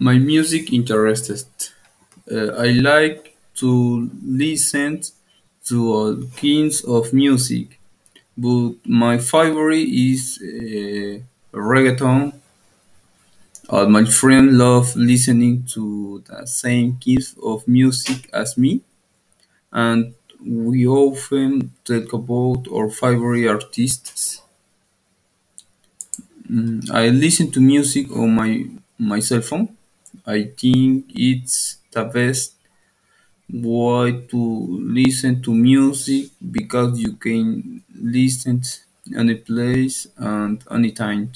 My music interests. Uh, I like to listen to all kinds of music, but my favorite is uh, reggaeton. All my friends love listening to the same kinds of music as me, and we often talk about our favorite artists. Mm, I listen to music on my my cell phone. I think it's the best way to listen to music because you can listen any place and any time.